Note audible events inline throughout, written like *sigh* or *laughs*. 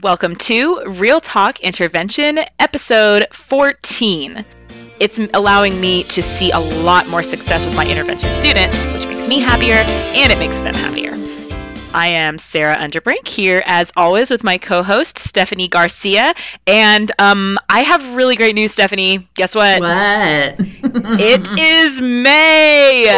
Welcome to Real Talk Intervention, episode 14. It's allowing me to see a lot more success with my intervention students, which makes me happier and it makes them happier. I am Sarah Underbrink here, as always, with my co host, Stephanie Garcia. And um, I have really great news, Stephanie. Guess what? What? it *laughs* is May.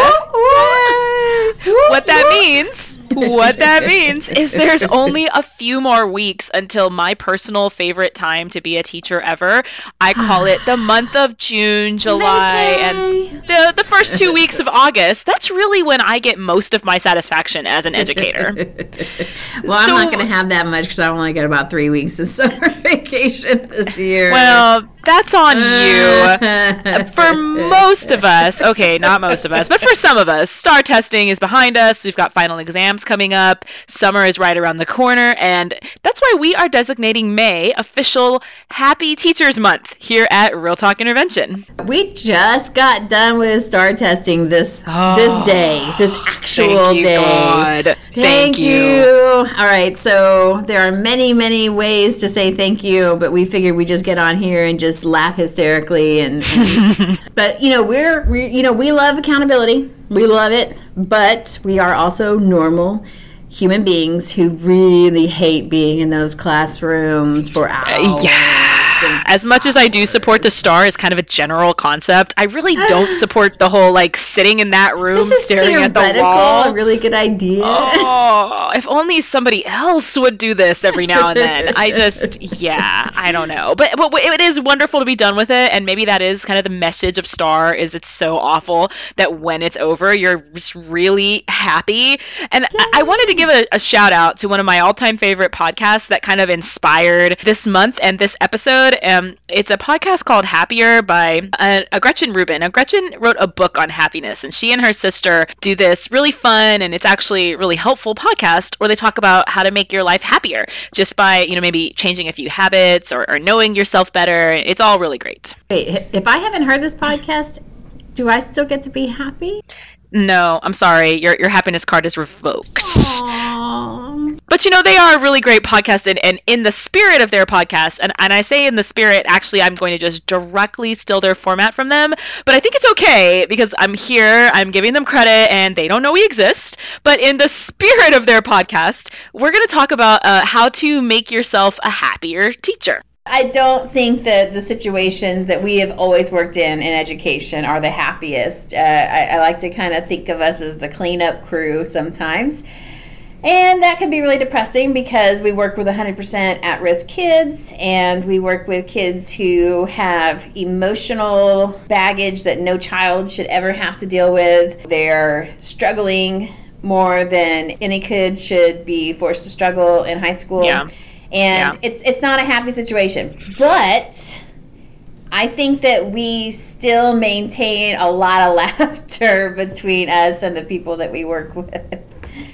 what that means what that *laughs* means is there's only a few more weeks until my personal favorite time to be a teacher ever. I call it the *sighs* month of June, July, and the, the first two *laughs* weeks of August. That's really when I get most of my satisfaction as an educator. *laughs* well, I'm not going to have that much because I only get about three weeks of summer vacation this year. Well, that's on you. *laughs* for most of us, okay, not most of us, but for some of us, STAAR testing is behind us. We've got final exams coming up. Summer is right around the corner, and that's why we are designating May official Happy Teachers Month here at Real Talk Intervention. We just got done with STAAR testing this oh, this day, this actual day. God. Thank, thank you. you. All right, so there are many, many ways to say thank you, but we figured we just get on here and just just laugh hysterically and, and *laughs* but you know we're we, you know we love accountability. We love it but we are also normal human beings who really hate being in those classrooms for uh, hours yeah as much as I do support the STAAR as kind of a general concept, I really don't *sighs* support the whole like sitting in that room staring at the wall. A really good idea. Oh, if only somebody else would do this every now and then. I just, yeah, I don't know, but but it is wonderful to be done with it, and maybe that is kind of the message of STAAR is it's so awful that when it's over, you're just really happy. And I, I wanted to give a, a shout out to one of my all-time favorite podcasts that kind of inspired this month and this episode um, it's a podcast called Happier by a, uh, Gretchen Rubin. Now, Gretchen wrote a book on happiness, and she and her sister do this really fun and it's actually really helpful podcast where they talk about how to make your life happier just by, you know, maybe changing a few habits or, or knowing yourself better. It's all really great. Wait, if I haven't heard this podcast, do I still get to be happy? No, I'm sorry. Your your happiness card is revoked. Aww. But you know, they are a really great podcast and, and in the spirit of their podcast, and, and I say in the spirit, actually I'm going to just directly steal their format from them. But I think it's okay because I'm here, I'm giving them credit, and they don't know we exist. But in the spirit of their podcast, we're gonna talk about uh, how to make yourself a happier teacher. I don't think that the situations that we have always worked in in education are the happiest. Uh, I, I like to kind of think of us as the cleanup crew sometimes. And that can be really depressing because we work with 100% at risk kids and we work with kids who have emotional baggage that no child should ever have to deal with. They're struggling more than any kid should be forced to struggle in high school. Yeah and yeah. it's it's not a happy situation. But I think that we still maintain a lot of *laughs* laughter between us and the people that we work *laughs* with.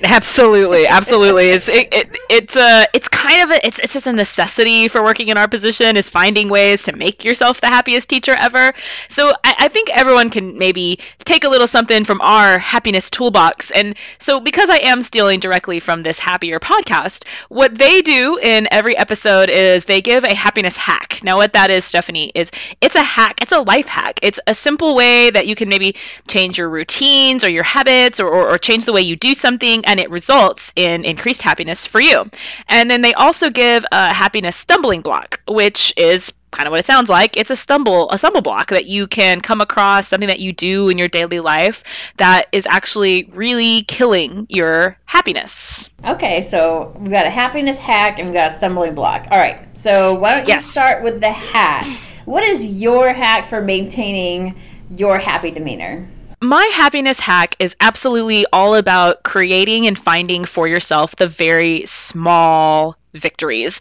Absolutely, absolutely. It's it, it it's a it's kind of a it's it's just a necessity for working in our position is finding ways to make yourself the happiest teacher ever. So I, I think everyone can maybe take a little something from our happiness toolbox. And so because I am stealing directly from this happier podcast, what they do in every episode is they give a happiness hack. Now what that is, Stephanie, is it's a hack, it's a life hack. It's a simple way that you can maybe change your routines or your habits or, or, or change the way you do something and it results in increased happiness for you. And then they also give a happiness stumbling block, which is kind of what it sounds like. It's a stumble a stumble block that you can come across something that you do in your daily life that is actually really killing your happiness. Okay, so we've got a happiness hack and we've got a stumbling block. All right. So why don't yes. you start with the hack? What is your hack for maintaining your happy demeanor? My happiness hack is absolutely all about creating and finding for yourself the very small victories.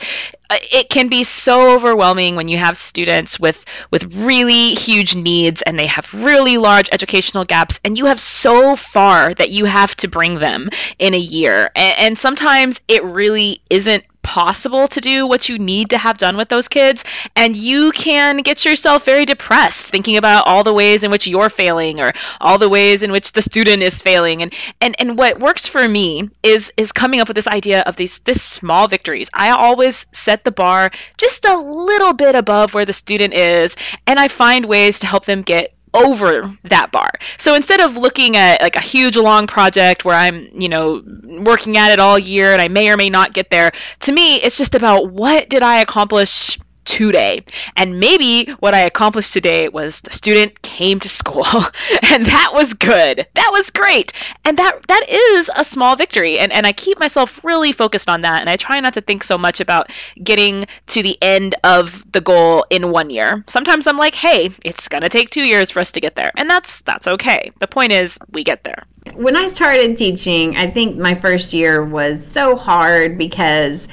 Uh, it can be so overwhelming when you have students with with really huge needs and they have really large educational gaps and you have so far that you have to bring them in a year. And, and sometimes it really isn't possible to do what you need to have done with those kids and you can get yourself very depressed thinking about all the ways in which you're failing or all the ways in which the student is failing. And and and what works for me is is coming up with this idea of these this small victories. I always set the bar just a little bit above where the student is and i find ways to help them get over that bar. So instead of looking at like a huge long project where I'm, you know, working at it all year and I may or may not get there, to me it's just about what did I accomplish today. And maybe what I accomplished today was the student came to school *laughs* and that was good. That was great. And that that is a small victory. And and I keep myself really focused on that and I try not to think so much about getting to the end of the goal in one year. Sometimes I'm like, "Hey, it's going to take 2 years for us to get there." And that's that's okay. The point is we get there. When I started teaching, I think my first year was so hard because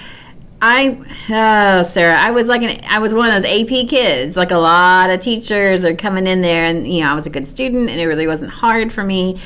I oh Sarah, I was like an I was one of those AP kids. Like a lot of teachers are coming in there, and you know I was a good student, and it really wasn't hard for me.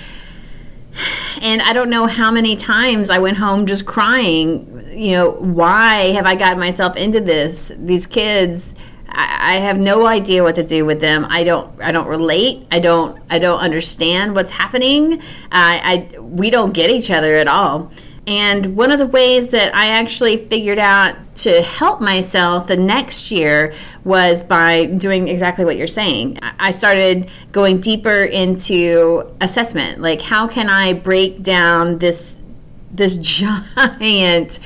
And I don't know how many times I went home just crying. You know, why have I gotten myself into this? These kids, I, I have no idea what to do with them. I don't I don't relate. I don't I don't understand what's happening. I, I we don't get each other at all. And one of the ways that I actually figured out to help myself the next year was by doing exactly what you're saying. I started going deeper into assessment. Like, how can I break down this this *laughs* giant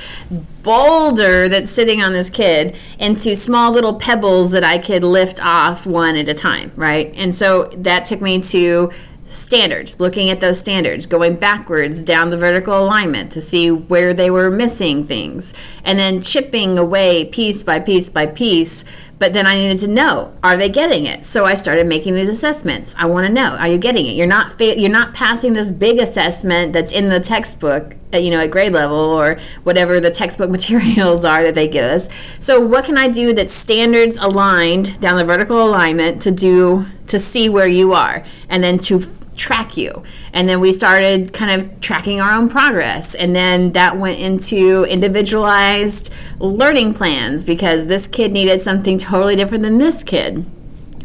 boulder that's sitting on this kid into small little pebbles that I could lift off one at a time, right? And so that took me to standards, looking at those standards, going backwards down the vertical alignment to see where they were missing things, and then chipping away piece by piece by piece. But then I needed to know, are they getting it? So I started making these assessments. I want to know, are you getting it? You're not fa- you're not passing this big assessment that's in the textbook, at, you know, at grade level or whatever the textbook *laughs* materials are that they give us. So what can I do that's standards aligned down the vertical alignment to do to see where you are and then to track you. And then we started kind of tracking our own progress. And then that went into individualized learning plans because this kid needed something totally different than this kid.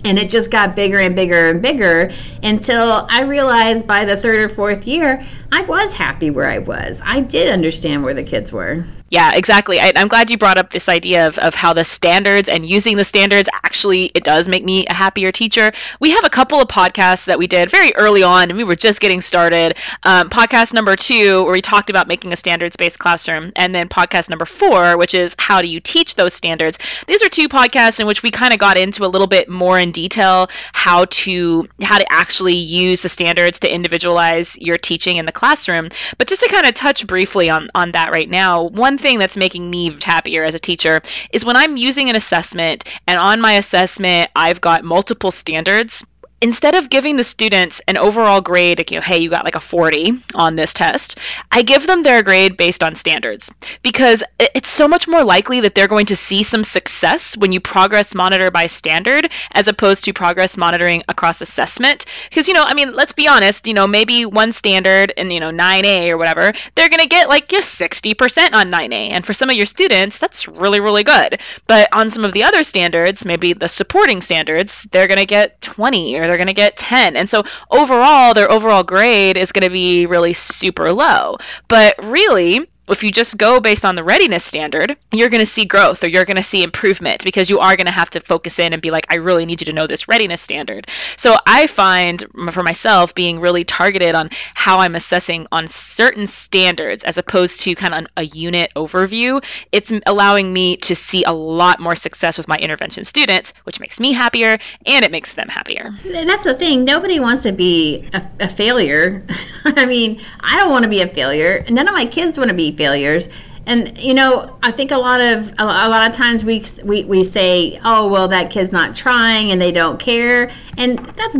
And it just got bigger and bigger and bigger until I realized by the third or fourth year, I was happy where I was. I did understand where the kids were. Yeah, exactly. I, am glad you brought up this idea of, of how the standards and using the standards actually it does make me a happier teacher. We have a couple of podcasts that we did very early on, and we were just getting started. Um, podcast number two, where we talked about making a standards-based classroom, and then podcast number four, which is how do you teach those standards. These are two podcasts in which we kind of got into a little bit more in detail how to how to actually use the standards to individualize your teaching in the classroom. But just to kind of touch briefly on on that right now, one thing that's making me happier as a teacher is when I'm using an assessment and on my assessment I've got multiple standards instead of giving the students an overall grade, like, you know, hey, you got like a 40 on this test, I give them their grade based on standards because it's so much more likely that they're going to see some success when you progress monitor by standard as opposed to progress monitoring across assessment. Because, you know, I mean, let's be honest, you know, maybe one standard and, you know, 9A or whatever, they're going to get like just 60% on 9A. And for some of your students, that's really, really good. But on some of the other standards, maybe the supporting standards, they're going to get 20 or they're going to get 10. And so overall, their overall grade is going to be really super low. But really, if you just go based on the readiness standard, you're going to see growth or you're going to see improvement because you are going to have to focus in and be like, I really need you to know this readiness standard. So I find for myself being really targeted on how I'm assessing on certain standards as opposed to kind of a unit overview. It's allowing me to see a lot more success with my intervention students, which makes me happier and it makes them happier. And that's the thing. Nobody wants to be a, a failure. *laughs* I mean, I don't want to be a failure. None of my kids want to be failures. And you know i think a lot of a lot of times we, we we say oh well that kid's not trying and they don't care. And that's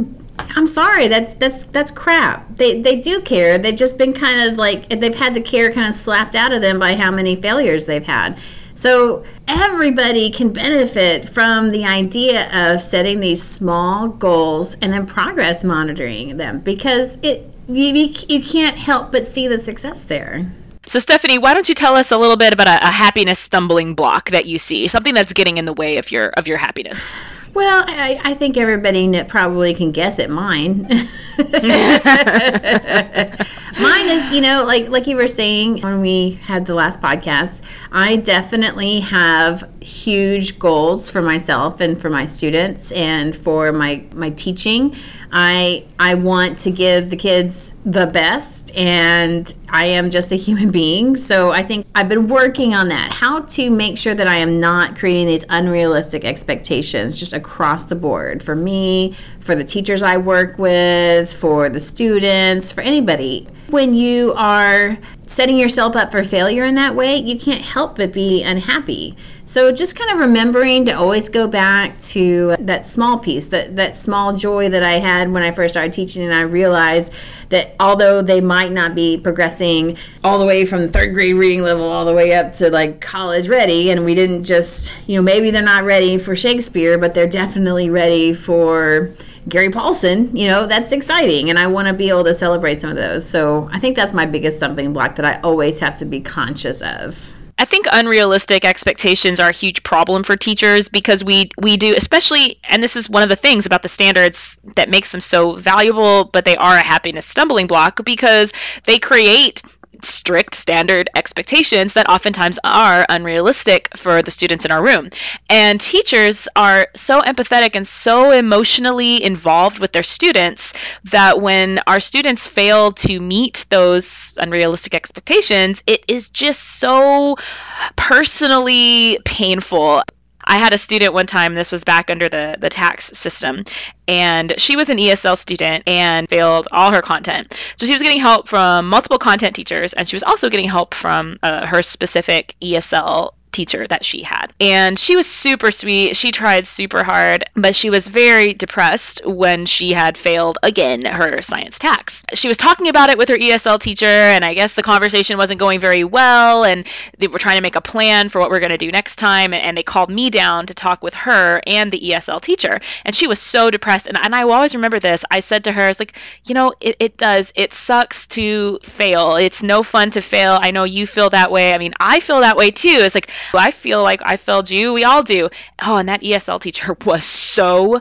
i'm sorry that's that's that's crap. They they do care. They've just been kind of like they've had the care kind of slapped out of them by how many failures they've had. So everybody can benefit from the idea of setting these small goals and then progress monitoring them because it you, you can't help but see the success there So, Stephanie, why don't you tell us a little bit about a, a happiness stumbling block that you see, something that's getting in the way of your of your happiness? Well, I, I think everybody probably can guess at mine. *laughs* mine is, you know, like like you were saying when we had the last podcast, I definitely have huge goals for myself and for my students and for my my teaching. I I want to give the kids the best and I am just a human *laughs* being. So I think I've been working on that. How to make sure that I am not creating these unrealistic expectations just across the board for me, for the teachers I work with, for the students, for anybody. When you are setting yourself up for failure in that way, you can't help but be unhappy. So just kind of remembering to always go back to that small piece, that, that small joy that I had when I first started teaching, and I realized that although they might not be progressing all the way from third grade reading level all the way up to like college ready, and we didn't just, you know, maybe they're not ready for Shakespeare, but they're definitely ready for Gary Paulsen, you know, that's exciting. And I want to be able to celebrate some of those. So I think that's my biggest stumbling block that I always have to be conscious of. I think unrealistic expectations are a huge problem for teachers because we we do especially and this is one of the things about the standards that makes them so valuable but they are a happiness stumbling block because they create strict standard expectations that oftentimes are unrealistic for the students in our room. And teachers are so empathetic and so emotionally involved with their students that when our students fail to meet those unrealistic expectations, it is just so personally painful. I had a student one time, this was back under the, the TAKS system, and she was an ESL student and failed all her content. So she was getting help from multiple content teachers, and she was also getting help from uh, her specific ESL teacher that she had. And she was super sweet. She tried super hard, but she was very depressed when she had failed again her science TAKS. She was talking about it with her ESL teacher, and I guess the conversation wasn't going very well. And they were trying to make a plan for what we're going to do next time. And, they called me down to talk with her and the ESL teacher. And she was so depressed. And, and I will always remember this. I said to her, "It's like, you know, it, it does. It sucks to fail. It's no fun to fail. I know you feel that way. I mean, I feel that way too. It's like, I feel like I failed you. We all do. Oh, and that ESL teacher *laughs* was so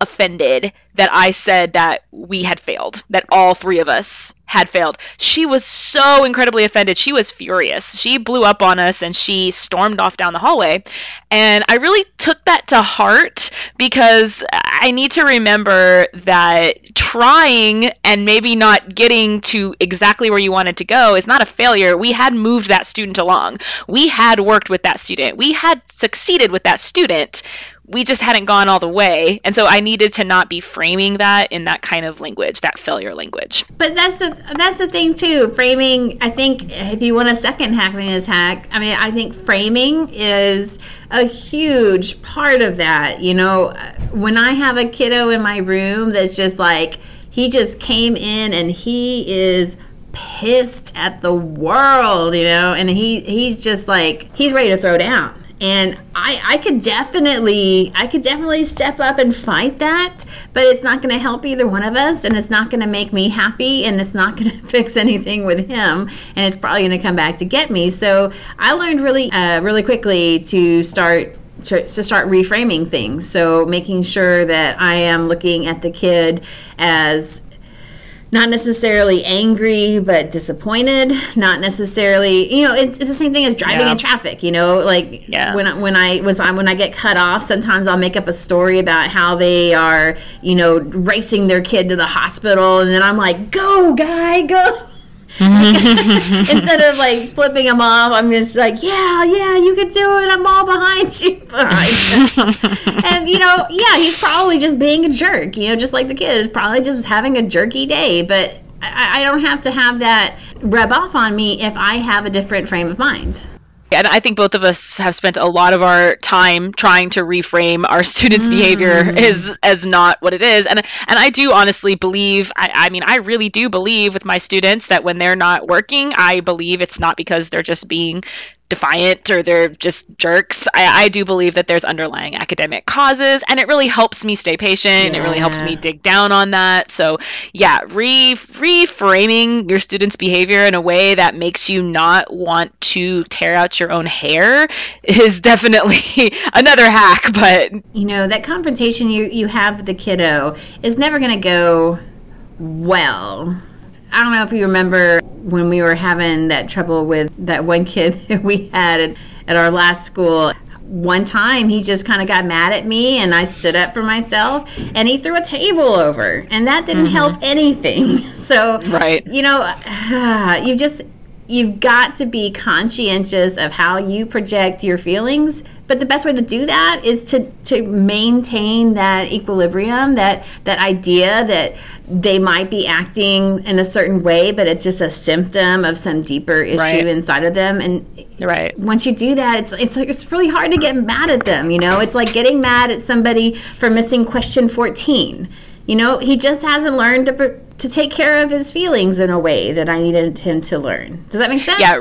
offended that I said that we had failed, that all three of us had failed. She was so incredibly offended. She was furious. She blew up on us and she stormed off down the hallway. And I really took that to heart because I need to remember that trying and maybe not getting to exactly where you wanted to go is not a failure. We had moved that student along, we had worked with that student, we had succeeded with that student we just hadn't gone all the way. And so i needed to not be framing that in that kind of language that failure language. But that's the that's the thing too. Framing i think if you want a second happiness hack i mean i think framing is a huge part of that you know? When i have a kiddo in my room that's just like he just came in and he is pissed at the world you know? And he he's just like he's ready to throw down and I, I could definitely i could definitely step up and fight that but it's not going to help either one of us and it's not going to make me happy and it's not going *laughs* to fix anything with him and it's probably going to come back to get me. So i learned really uh, really quickly to start to, to, start reframing things. So making sure that i am looking at the kid as not necessarily angry but disappointed not necessarily you know it's, it's the same thing as driving yeah. in traffic you know like yeah. when I, when I was when I get cut off sometimes I'll make up a story about how they are you know racing their kid to the hospital and then I'm like go guy go Mm-hmm. *laughs* *laughs* Instead of like flipping them off, I'm just like, yeah, yeah, you can do it. I'm all behind you. *laughs* Behind and, you know, yeah, he's probably just being a jerk, you know, just like the kids, probably just having a jerky day. But I, I don't have to have that rub off on me if I have a different frame of mind and I think both of us have spent a lot of our time trying to reframe our *laughs* students' mm. behavior as as not what it is. And and I do honestly believe I, I mean I really do believe with my students that when they're not working, I believe it's not because they're just being defiant or they're just jerks. I, I do believe that there's underlying academic causes, and it really helps me stay patient. Yeah. It really helps me dig down on that. So, yeah, re reframing your students' behavior in a way that makes you not want to tear out your own hair is *laughs* definitely another hack. But you know that confrontation you you have with the kiddo is never going to go well. I don't know if you remember when we were having that trouble with that one kid *laughs* that we had at, at our last school. One time he just kind of got mad at me and I stood up for myself and he threw a table over and that didn't mm-hmm. help anything. *laughs* So, right. you know, *sighs* you just you've got to be conscientious of how you project your feelings. But the best way to do that is to to maintain that equilibrium that that idea that they might be acting in a certain way but it's just a symptom of some deeper issue right. inside of them. And right. once you do that it's it's like it's really hard to get mad at them you know? It's like getting mad at somebody for missing question 14 you know he just hasn't learned to to take care of his feelings in a way that I needed him to learn. Does that make sense? Yeah.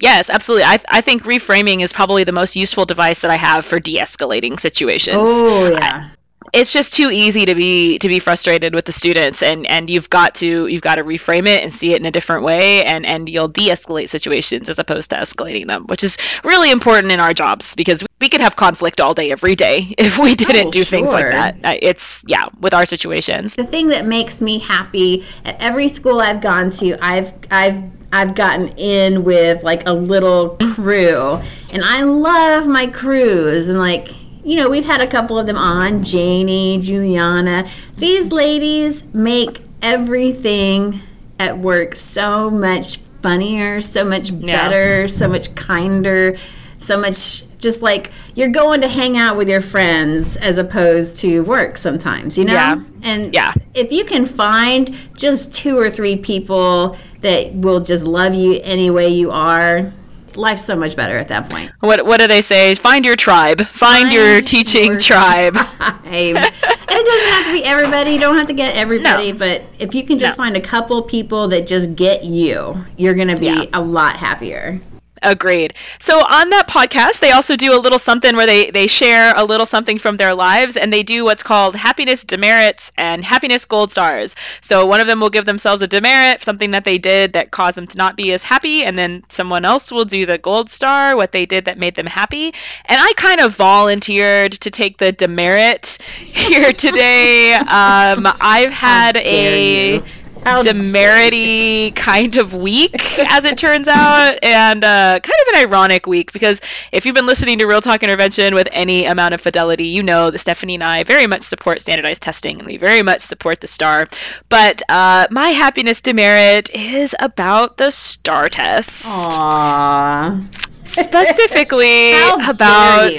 Yes, absolutely. I, I think reframing is probably the most useful device that I have for de-escalating situations. Oh yeah. I, it's just too easy to be to be frustrated with the students and and you've got to you've got to reframe it and see it in a different way and and you'll de-escalate situations as opposed to escalating them which is really important in our jobs because we could have conflict all day every day *laughs* if we didn't oh, do sure. things like that uh, it's yeah with our situations the thing that makes me happy at every school i've gone to i've i've I've gotten in with like a little crew and I love my crews and like you know, we've had a couple of them on Janie, Juliana. These ladies make everything at work so much funnier, so much better, yeah. so much kinder, so much just like you're going to hang out with your friends as opposed to work sometimes, you know? Yeah. And yeah. if you can find just two or three people that will just love you any way you are, life's so much better at that point. What what do they say? Find your tribe. Find, Find your teaching your *laughs* tribe. tribe. *laughs* it doesn't have to be everybody. You don't have to get everybody, no. but if you can just no. find a couple people that just get you, you're going to be yeah. a lot happier. Agreed. So on that podcast, they also do a little something where they they share a little something from their lives, and they do what's called happiness demerits and happiness gold stars. So one of them will give themselves a demerit, something that they did that caused them to not be as happy, and then someone else will do the gold star, what they did that made them happy. And I kind of volunteered to take the demerit *laughs* here today. *laughs* Um, I've had a. You how demerity kind of week, as it turns out, and uh, kind of an ironic week because if you've been listening to Real Talk Intervention with any amount of fidelity, you know that Stephanie and I very much support standardized testing and we very much support the STAAR. But uh, my happiness demerit is about the STAAR test. Aww. *laughs* Specifically about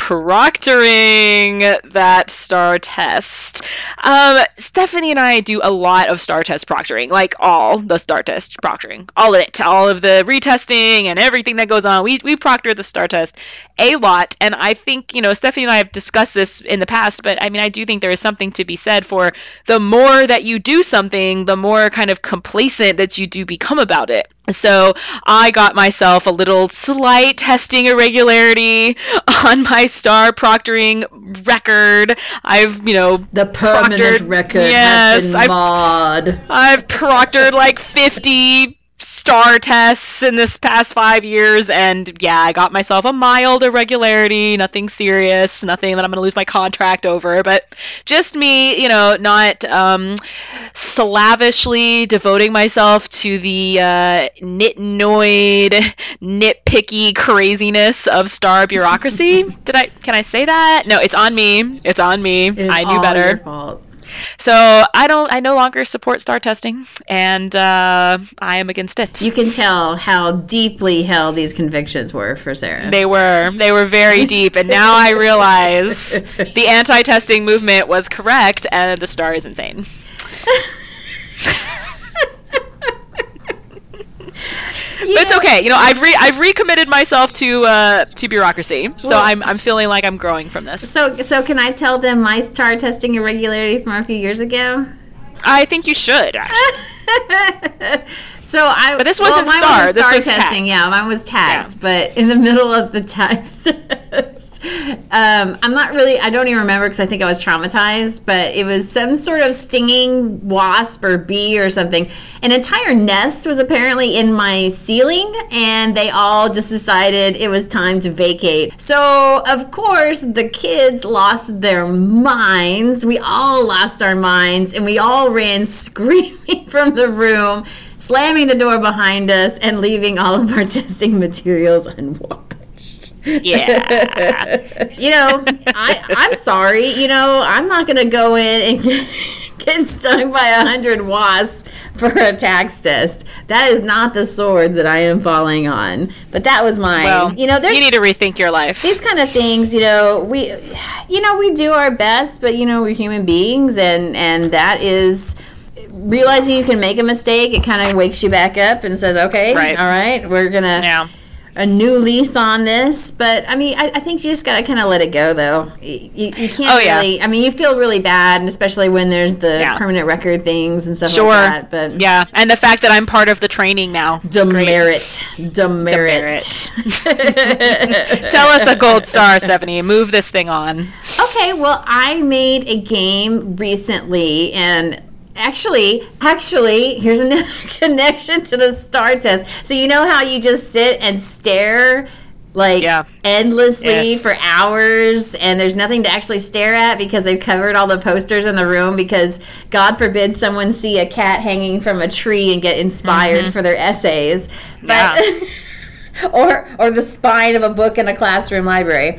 proctoring that STAAR test. Um, Stephanie and I do a lot of STAAR test proctoring, like all the STAAR test proctoring, all of it, all of the retesting and everything that goes on. We we proctor the STAAR test a lot, and I think you know Stephanie and I have discussed this in the past, but I mean I do think there is something to be said for the more that you do something, the more kind of complacent that you do become about it. So I got myself a little slight testing irregularity *laughs* on my STAAR proctoring record. I've, you know, the permanent proctored, record yes, has been I've, I've proctored like 50 STAAR tests in this past five years, and yeah, I got myself a mild irregularity, nothing serious, nothing that I'm going to lose my contract over, but just me, you know, not um, slavishly devoting myself to the uh, nitnoid, nitpicky craziness of STAAR bureaucracy. *laughs* Did I? Can I say that? No, it's on me. It's on me. I knew better. So I don't. I no longer support STAAR testing, and uh, I am against it. You can tell how deeply held these convictions were for Sarah. They were. They were very *laughs* deep, and now I realize the anti-testing movement was correct, and the STAAR is insane. *laughs* but it's okay. You know, I've re- I've recommitted myself to uh, to bureaucracy, so well, I'm I'm feeling like I'm growing from this. So so can I tell them my STAAR testing irregularity from a few years ago? I think you should. *laughs* So I, But this wasn't mine star, this star was testing. TAKS. Yeah, mine was TAKS. But in the middle of the *laughs* test, um, I'm not really. I don't even remember because I think I was traumatized. But it was some sort of stinging wasp or bee or something. An entire nest was apparently in my ceiling, and they all just decided it was time to vacate. So of course the kids lost their minds. We all lost our minds, and we all ran *laughs* screaming from the room slamming the door behind us and leaving all of our *laughs* testing materials unwatched. Yeah. *laughs* you know, I, I'm sorry. You know, I'm not going to go in and *laughs* get stung by a hundred wasps for a TAKS test. That is not the sword that I am falling on. But that was mine. Well, you know, there's you need to rethink your life. these kind of things you know we you know we do our best but you know we're human beings and and that is realizing you can make a mistake it kind of wakes you back up and says okay Right. all right we're gonna Yeah. A new lease on this but i mean i, I think you just gotta kind of let it go though you, you, you can't Oh, yeah. really i mean you feel really bad and especially when there's the Yeah. permanent record things and stuff Sure. like that but Yeah. And the fact that I'm part of the training now. great. demerit demerit *laughs* Tell us a gold star, Stephanie. Move this thing on. Okay, well, I made a game recently, and actually, actually, here's another *laughs* connection to the STAAR test. So you know how you just sit and stare like Yeah. endlessly Yeah. for hours and there's nothing to actually stare at because they've covered all the posters in the room because god forbid someone see a cat hanging from a tree and get inspired mm-hmm. for their essays but *laughs* or or the spine of a book in a classroom library.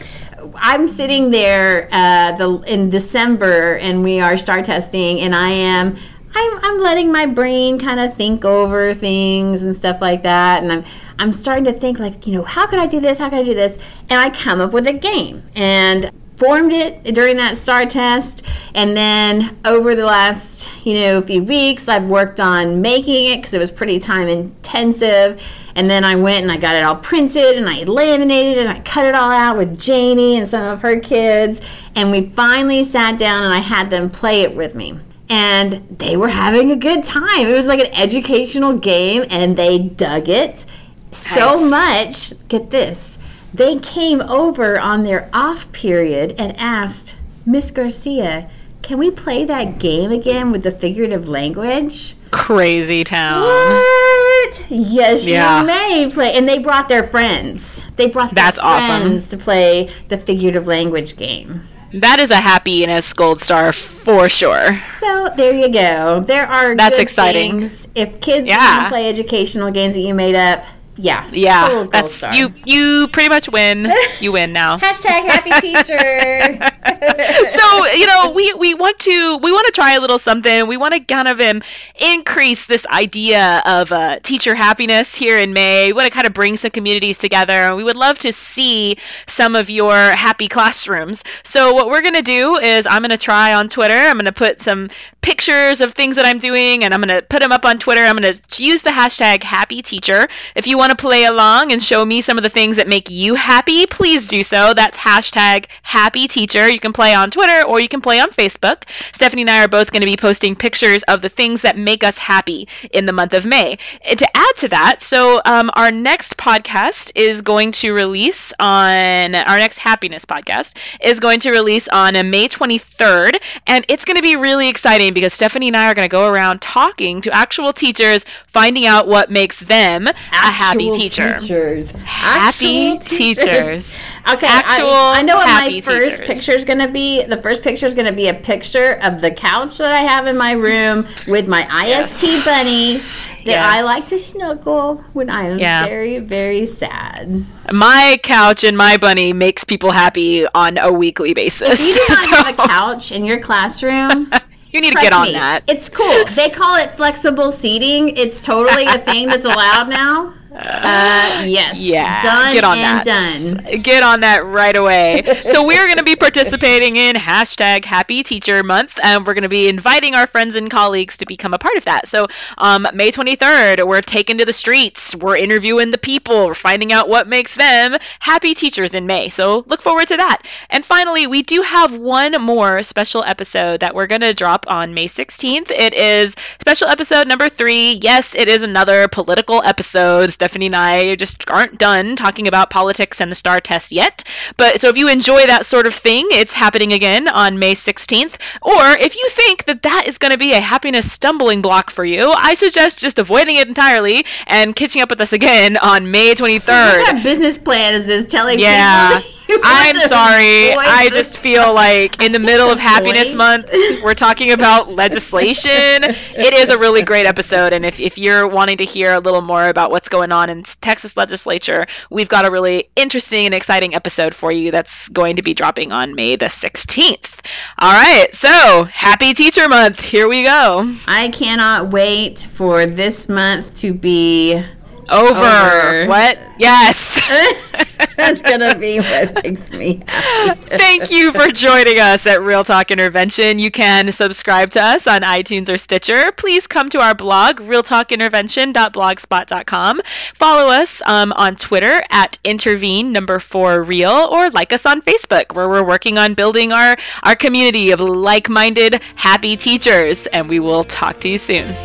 I'm sitting there uh, the in December, and we are STAAR testing, and I am. I'm, I'm letting my brain kind of think over things and stuff like that. And I'm I'm starting to think like you know how could I do this? How could I do this? And I come up with a game and formed it during that STAAR test. And then over the last you know few weeks i've worked on making it because it was pretty time intensive and then i went and i got it all printed and i laminated it and i cut it all out with janie and some of her kids. And we finally sat down and i had them play it with me. And they were having a good time. It was like an educational game and they dug it so much. Get this. They came over on their off period and asked miss garcia can we play that game again with the figurative language? Crazy town. what yes Yeah. you may play and they brought their friends they brought their That's awesome. friends to play the figurative language game That is a happiness gold star for sure. so there you go there are That's good exciting. things. if kids Yeah. want to play educational games that you made up yeah Yeah, that's star. you. You pretty much win. You win now. *laughs* Hashtag happy teacher. *laughs* *laughs* so you know we we want to we want to try a little something. We want to kind of um, increase this idea of uh, teacher happiness here in may. We want to kind of bring some communities together we would love to see some of your happy classrooms. So what we're going to do is i'm going to try on twitter. I'm going to put some pictures of things that i'm doing and i'm going to put them up on twitter. I'm going to use the hashtag happy teacher if you want to play along and show me some of the things that make you happy please do so. That's hashtag happy teacher you can play on twitter or you can play on facebook stephanie and i are both going to be posting pictures of the things that make us happy in the month of may and to add to that so um, our next podcast is going to release on our next happiness podcast is going to release on uh, may 23rd and it's going to be really exciting because stephanie and i are going to go around talking to actual teachers finding out what makes them a happy Actual teacher Teachers. Happy Actual teachers. Okay, Actual I, I know what my happy first teachers. Is going to be. The first picture is going to be a picture of the couch that I have in my room with my IST bunny that Yes. I like to snuggle when I am Yeah. very, very sad. my couch and my bunny makes people happy on a weekly basis If you do not have a *laughs* couch in your classroom, *laughs* you need to get on me, that It's cool. They call it flexible seating. It's totally a thing that's allowed now. Uh, yes. Yeah, Done get on that. done. Get on that right away. so we're going to be participating in hashtag Happy Teacher Month, and we're going to be inviting our friends and colleagues to become a part of that. So um, May 23rd, we're taking to the streets. We're interviewing the people. We're finding out what makes them happy teachers in May. So look forward to that. And finally, we do have one more special episode that we're going to drop on May 16th. It is special episode number three. Yes, it is another political episode. Stephanie and I just aren't done talking about politics and the STAAR test yet. But so if you enjoy that sort of thing, it's happening again on May 16th. Or if you think that that is going to be a happiness stumbling block for you, I suggest just avoiding it entirely and catching up with us again on May What 23rd. kind of business plan is this telling Yeah. people? that you *laughs* I'm sorry. I just feel like in the *laughs* middle of Happiness Month, we're talking about legislation. It is a really great episode. And if, if you're wanting to hear a little more about what's going on in Texas legislature, we've got a really interesting and exciting episode for you that's going to be dropping on May the 16th. All right. So happy Teacher Month. Here we go. I cannot wait for this month to be. Over. Over. What? Yes. *laughs* That's gonna be what makes me happy. Thank you for joining us at Real Talk Intervention. You can subscribe to us on iTunes or Stitcher. Please come to our blog, realtalkintervention.blogspot.com. Follow us um, on Twitter at intervene number four real, or like us on Facebook, where we're working on building our, our community of like minded, happy teachers. And we will talk to you soon.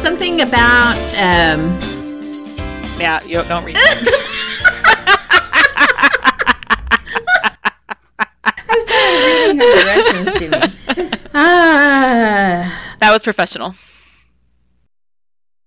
So something about um, Yeah, you don't read it. *laughs* I started reading her directions to me. Ah. That was professional.